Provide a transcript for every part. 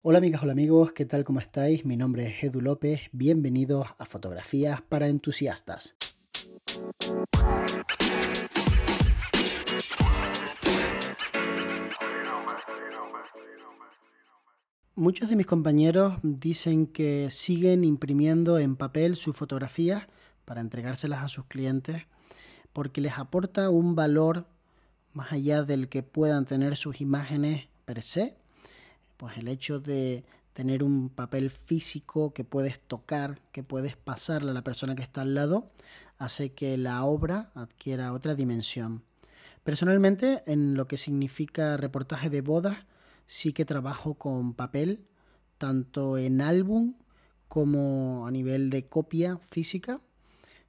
Hola amigas, hola amigos, ¿qué tal? ¿Cómo estáis? Mi nombre es Edu López, bienvenidos a Fotografías para Entusiastas. Muchos de mis compañeros dicen que siguen imprimiendo en papel sus fotografías para entregárselas a sus clientes porque les aporta un valor más allá del que puedan tener sus imágenes per se pues el hecho de tener un papel físico que puedes tocar, que puedes pasarle a la persona que está al lado, hace que la obra adquiera otra dimensión. Personalmente, en lo que significa reportaje de bodas, sí que trabajo con papel, tanto en álbum como a nivel de copia física,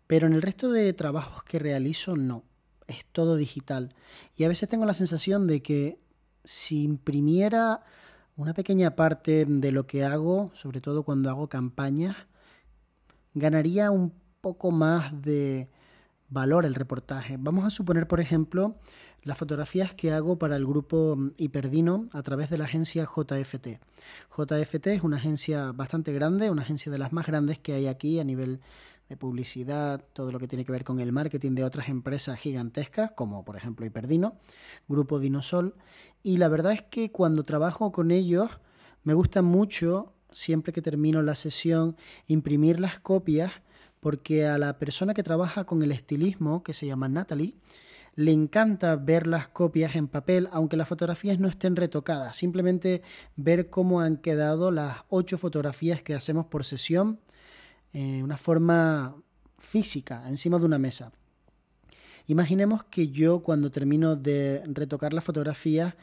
pero en el resto de trabajos que realizo no, es todo digital. Y a veces tengo la sensación de que si imprimiera una pequeña parte de lo que hago, sobre todo cuando hago campañas, ganaría un poco más de valor el reportaje. Vamos a suponer, por ejemplo, las fotografías que hago para el grupo Hiperdino a través de la agencia JFT. JFT es una agencia bastante grande, una agencia de las más grandes que hay aquí a nivel de publicidad, todo lo que tiene que ver con el marketing de otras empresas gigantescas, como por ejemplo Hiperdino, Grupo Dinosol. Y la verdad es que cuando trabajo con ellos, me gusta mucho, siempre que termino la sesión, imprimir las copias, porque a la persona que trabaja con el estilismo, que se llama Natalie, le encanta ver las copias en papel, aunque las fotografías no estén retocadas, simplemente ver cómo han quedado las ocho fotografías que hacemos por sesión en una forma física, encima de una mesa. Imaginemos que yo cuando termino de retocar la fotografía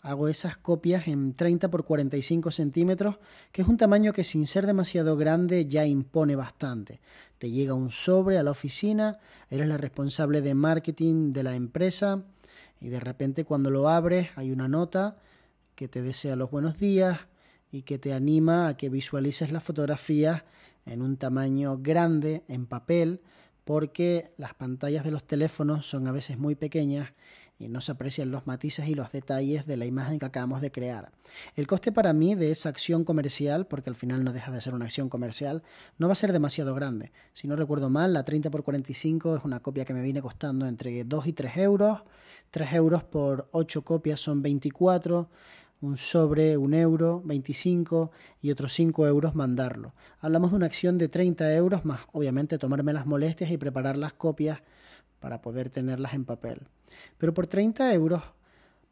hago esas copias en 30 por 45 centímetros, que es un tamaño que sin ser demasiado grande ya impone bastante. Te llega un sobre a la oficina, eres la responsable de marketing de la empresa y de repente cuando lo abres hay una nota que te desea los buenos días y que te anima a que visualices las fotografías en un tamaño grande, en papel, porque las pantallas de los teléfonos son a veces muy pequeñas y no se aprecian los matices y los detalles de la imagen que acabamos de crear. El coste para mí de esa acción comercial, porque al final no deja de ser una acción comercial, no va a ser demasiado grande. Si no recuerdo mal, la 30 x 45 es una copia que me viene costando entre 2 y 3 euros. 3 euros por 8 copias son 24 un sobre, un euro, 25 y otros 5 euros mandarlo. Hablamos de una acción de 30 euros más, obviamente, tomarme las molestias y preparar las copias para poder tenerlas en papel. Pero por 30 euros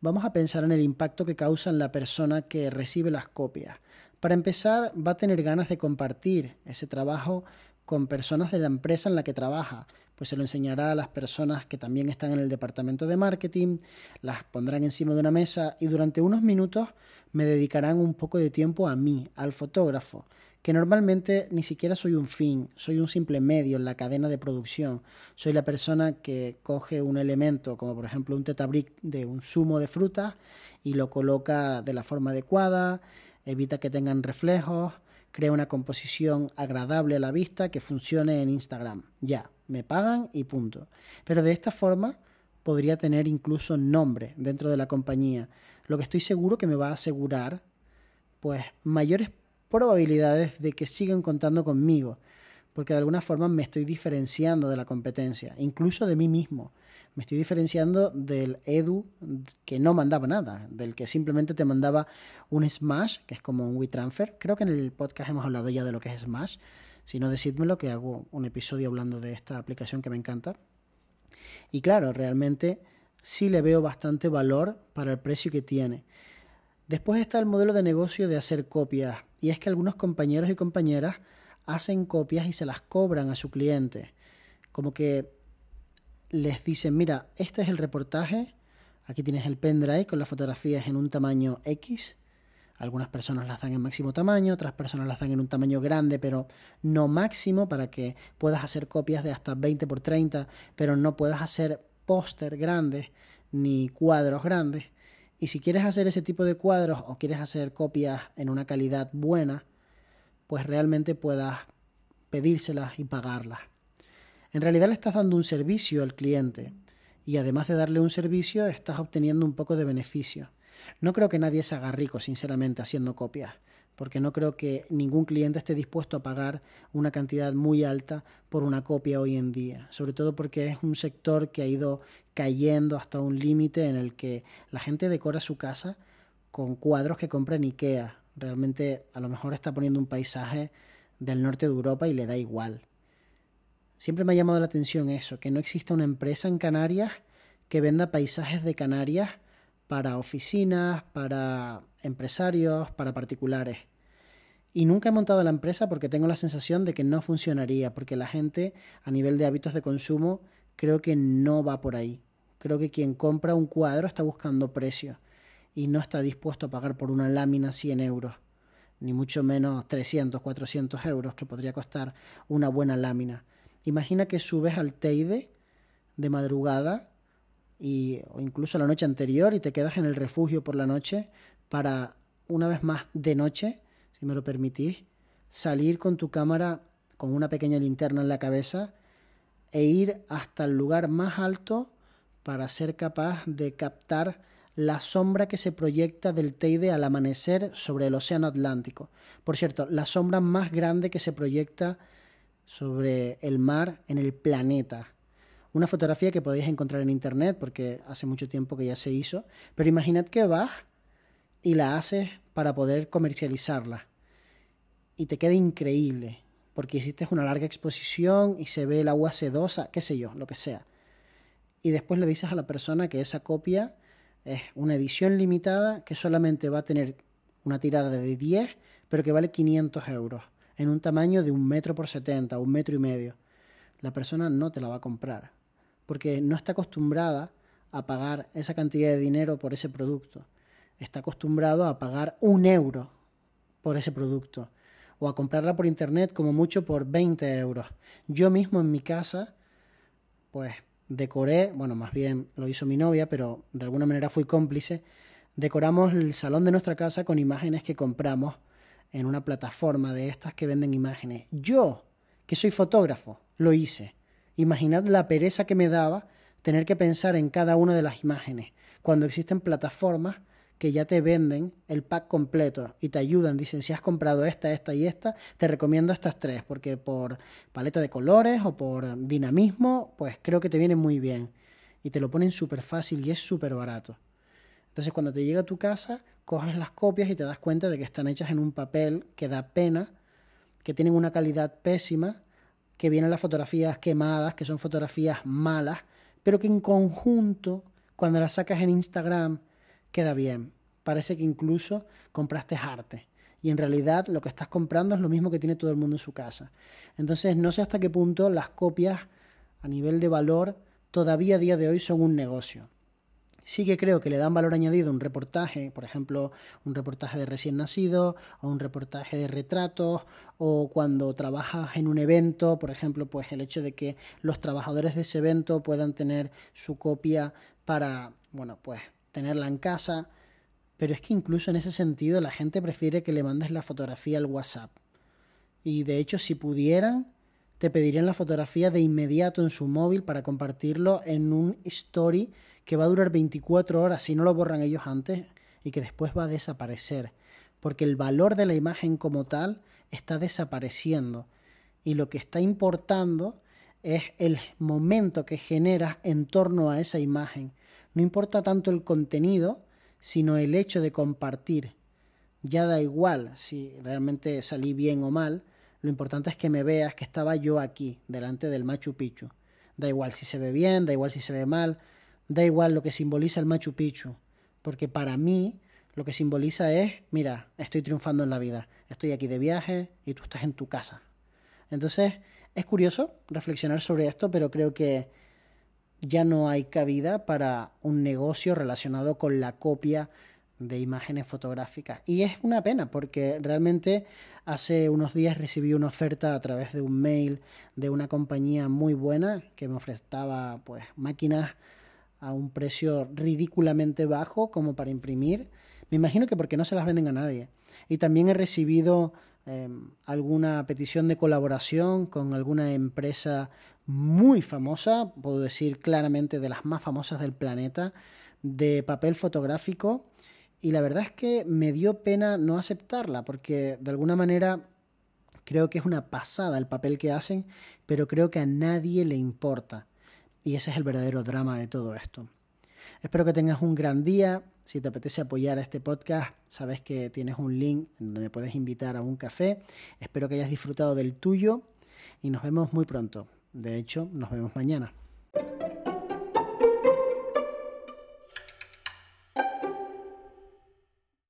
vamos a pensar en el impacto que causa en la persona que recibe las copias. Para empezar, va a tener ganas de compartir ese trabajo con personas de la empresa en la que trabaja, pues se lo enseñará a las personas que también están en el departamento de marketing, las pondrán encima de una mesa y durante unos minutos me dedicarán un poco de tiempo a mí, al fotógrafo, que normalmente ni siquiera soy un fin, soy un simple medio en la cadena de producción. Soy la persona que coge un elemento, como por ejemplo un tetabric de un zumo de fruta, y lo coloca de la forma adecuada, evita que tengan reflejos, crea una composición agradable a la vista que funcione en Instagram. Ya, me pagan y punto. Pero de esta forma podría tener incluso nombre dentro de la compañía, lo que estoy seguro que me va a asegurar pues mayores probabilidades de que sigan contando conmigo, porque de alguna forma me estoy diferenciando de la competencia, incluso de mí mismo. Me estoy diferenciando del Edu que no mandaba nada, del que simplemente te mandaba un Smash, que es como un WeTransfer. Creo que en el podcast hemos hablado ya de lo que es Smash. Si no, decídmelo que hago un episodio hablando de esta aplicación que me encanta. Y claro, realmente sí le veo bastante valor para el precio que tiene. Después está el modelo de negocio de hacer copias. Y es que algunos compañeros y compañeras hacen copias y se las cobran a su cliente. Como que les dicen, mira, este es el reportaje, aquí tienes el pendrive con las fotografías en un tamaño X. Algunas personas las dan en máximo tamaño, otras personas las dan en un tamaño grande, pero no máximo para que puedas hacer copias de hasta 20 por 30, pero no puedas hacer póster grandes ni cuadros grandes. Y si quieres hacer ese tipo de cuadros o quieres hacer copias en una calidad buena, pues realmente puedas pedírselas y pagarlas. En realidad le estás dando un servicio al cliente y además de darle un servicio estás obteniendo un poco de beneficio. No creo que nadie se haga rico, sinceramente, haciendo copias, porque no creo que ningún cliente esté dispuesto a pagar una cantidad muy alta por una copia hoy en día, sobre todo porque es un sector que ha ido cayendo hasta un límite en el que la gente decora su casa con cuadros que compra en Ikea. Realmente a lo mejor está poniendo un paisaje del norte de Europa y le da igual. Siempre me ha llamado la atención eso, que no exista una empresa en Canarias que venda paisajes de Canarias para oficinas, para empresarios, para particulares. Y nunca he montado la empresa porque tengo la sensación de que no funcionaría, porque la gente a nivel de hábitos de consumo creo que no va por ahí. Creo que quien compra un cuadro está buscando precio y no está dispuesto a pagar por una lámina 100 euros, ni mucho menos 300, 400 euros que podría costar una buena lámina. Imagina que subes al Teide de madrugada y, o incluso la noche anterior y te quedas en el refugio por la noche para, una vez más de noche, si me lo permitís, salir con tu cámara con una pequeña linterna en la cabeza e ir hasta el lugar más alto para ser capaz de captar la sombra que se proyecta del Teide al amanecer sobre el Océano Atlántico. Por cierto, la sombra más grande que se proyecta sobre el mar en el planeta. Una fotografía que podéis encontrar en internet porque hace mucho tiempo que ya se hizo, pero imaginad que vas y la haces para poder comercializarla. Y te queda increíble, porque hiciste una larga exposición y se ve el agua sedosa, qué sé yo, lo que sea. Y después le dices a la persona que esa copia es una edición limitada que solamente va a tener una tirada de 10, pero que vale 500 euros en un tamaño de un metro por 70, un metro y medio, la persona no te la va a comprar, porque no está acostumbrada a pagar esa cantidad de dinero por ese producto. Está acostumbrado a pagar un euro por ese producto o a comprarla por internet como mucho por 20 euros. Yo mismo en mi casa, pues decoré, bueno, más bien lo hizo mi novia, pero de alguna manera fui cómplice, decoramos el salón de nuestra casa con imágenes que compramos en una plataforma de estas que venden imágenes. Yo, que soy fotógrafo, lo hice. Imaginad la pereza que me daba tener que pensar en cada una de las imágenes, cuando existen plataformas que ya te venden el pack completo y te ayudan, dicen, si has comprado esta, esta y esta, te recomiendo estas tres, porque por paleta de colores o por dinamismo, pues creo que te vienen muy bien. Y te lo ponen súper fácil y es súper barato. Entonces cuando te llega a tu casa, coges las copias y te das cuenta de que están hechas en un papel que da pena, que tienen una calidad pésima, que vienen las fotografías quemadas, que son fotografías malas, pero que en conjunto, cuando las sacas en Instagram, queda bien. Parece que incluso compraste arte. Y en realidad lo que estás comprando es lo mismo que tiene todo el mundo en su casa. Entonces no sé hasta qué punto las copias a nivel de valor todavía a día de hoy son un negocio sí que creo que le dan valor añadido un reportaje, por ejemplo, un reportaje de recién nacido o un reportaje de retratos o cuando trabajas en un evento, por ejemplo, pues el hecho de que los trabajadores de ese evento puedan tener su copia para, bueno, pues tenerla en casa. Pero es que incluso en ese sentido la gente prefiere que le mandes la fotografía al WhatsApp. Y de hecho, si pudieran, te pedirían la fotografía de inmediato en su móvil para compartirlo en un story que va a durar 24 horas si no lo borran ellos antes y que después va a desaparecer, porque el valor de la imagen como tal está desapareciendo y lo que está importando es el momento que generas en torno a esa imagen. No importa tanto el contenido, sino el hecho de compartir. Ya da igual si realmente salí bien o mal, lo importante es que me veas que estaba yo aquí, delante del Machu Picchu. Da igual si se ve bien, da igual si se ve mal, da igual lo que simboliza el Machu Picchu, porque para mí lo que simboliza es, mira, estoy triunfando en la vida, estoy aquí de viaje y tú estás en tu casa. Entonces, es curioso reflexionar sobre esto, pero creo que ya no hay cabida para un negocio relacionado con la copia de imágenes fotográficas. Y es una pena porque realmente hace unos días recibí una oferta a través de un mail de una compañía muy buena que me ofrecía pues máquinas a un precio ridículamente bajo como para imprimir. Me imagino que porque no se las venden a nadie. Y también he recibido em, alguna petición de colaboración con alguna empresa muy famosa, puedo decir claramente de las más famosas del planeta, de papel fotográfico. Y la verdad es que me dio pena no aceptarla porque de alguna manera creo que es una pasada el papel que hacen, pero creo que a nadie le importa. Y ese es el verdadero drama de todo esto. Espero que tengas un gran día. Si te apetece apoyar a este podcast, sabes que tienes un link donde me puedes invitar a un café. Espero que hayas disfrutado del tuyo y nos vemos muy pronto. De hecho, nos vemos mañana.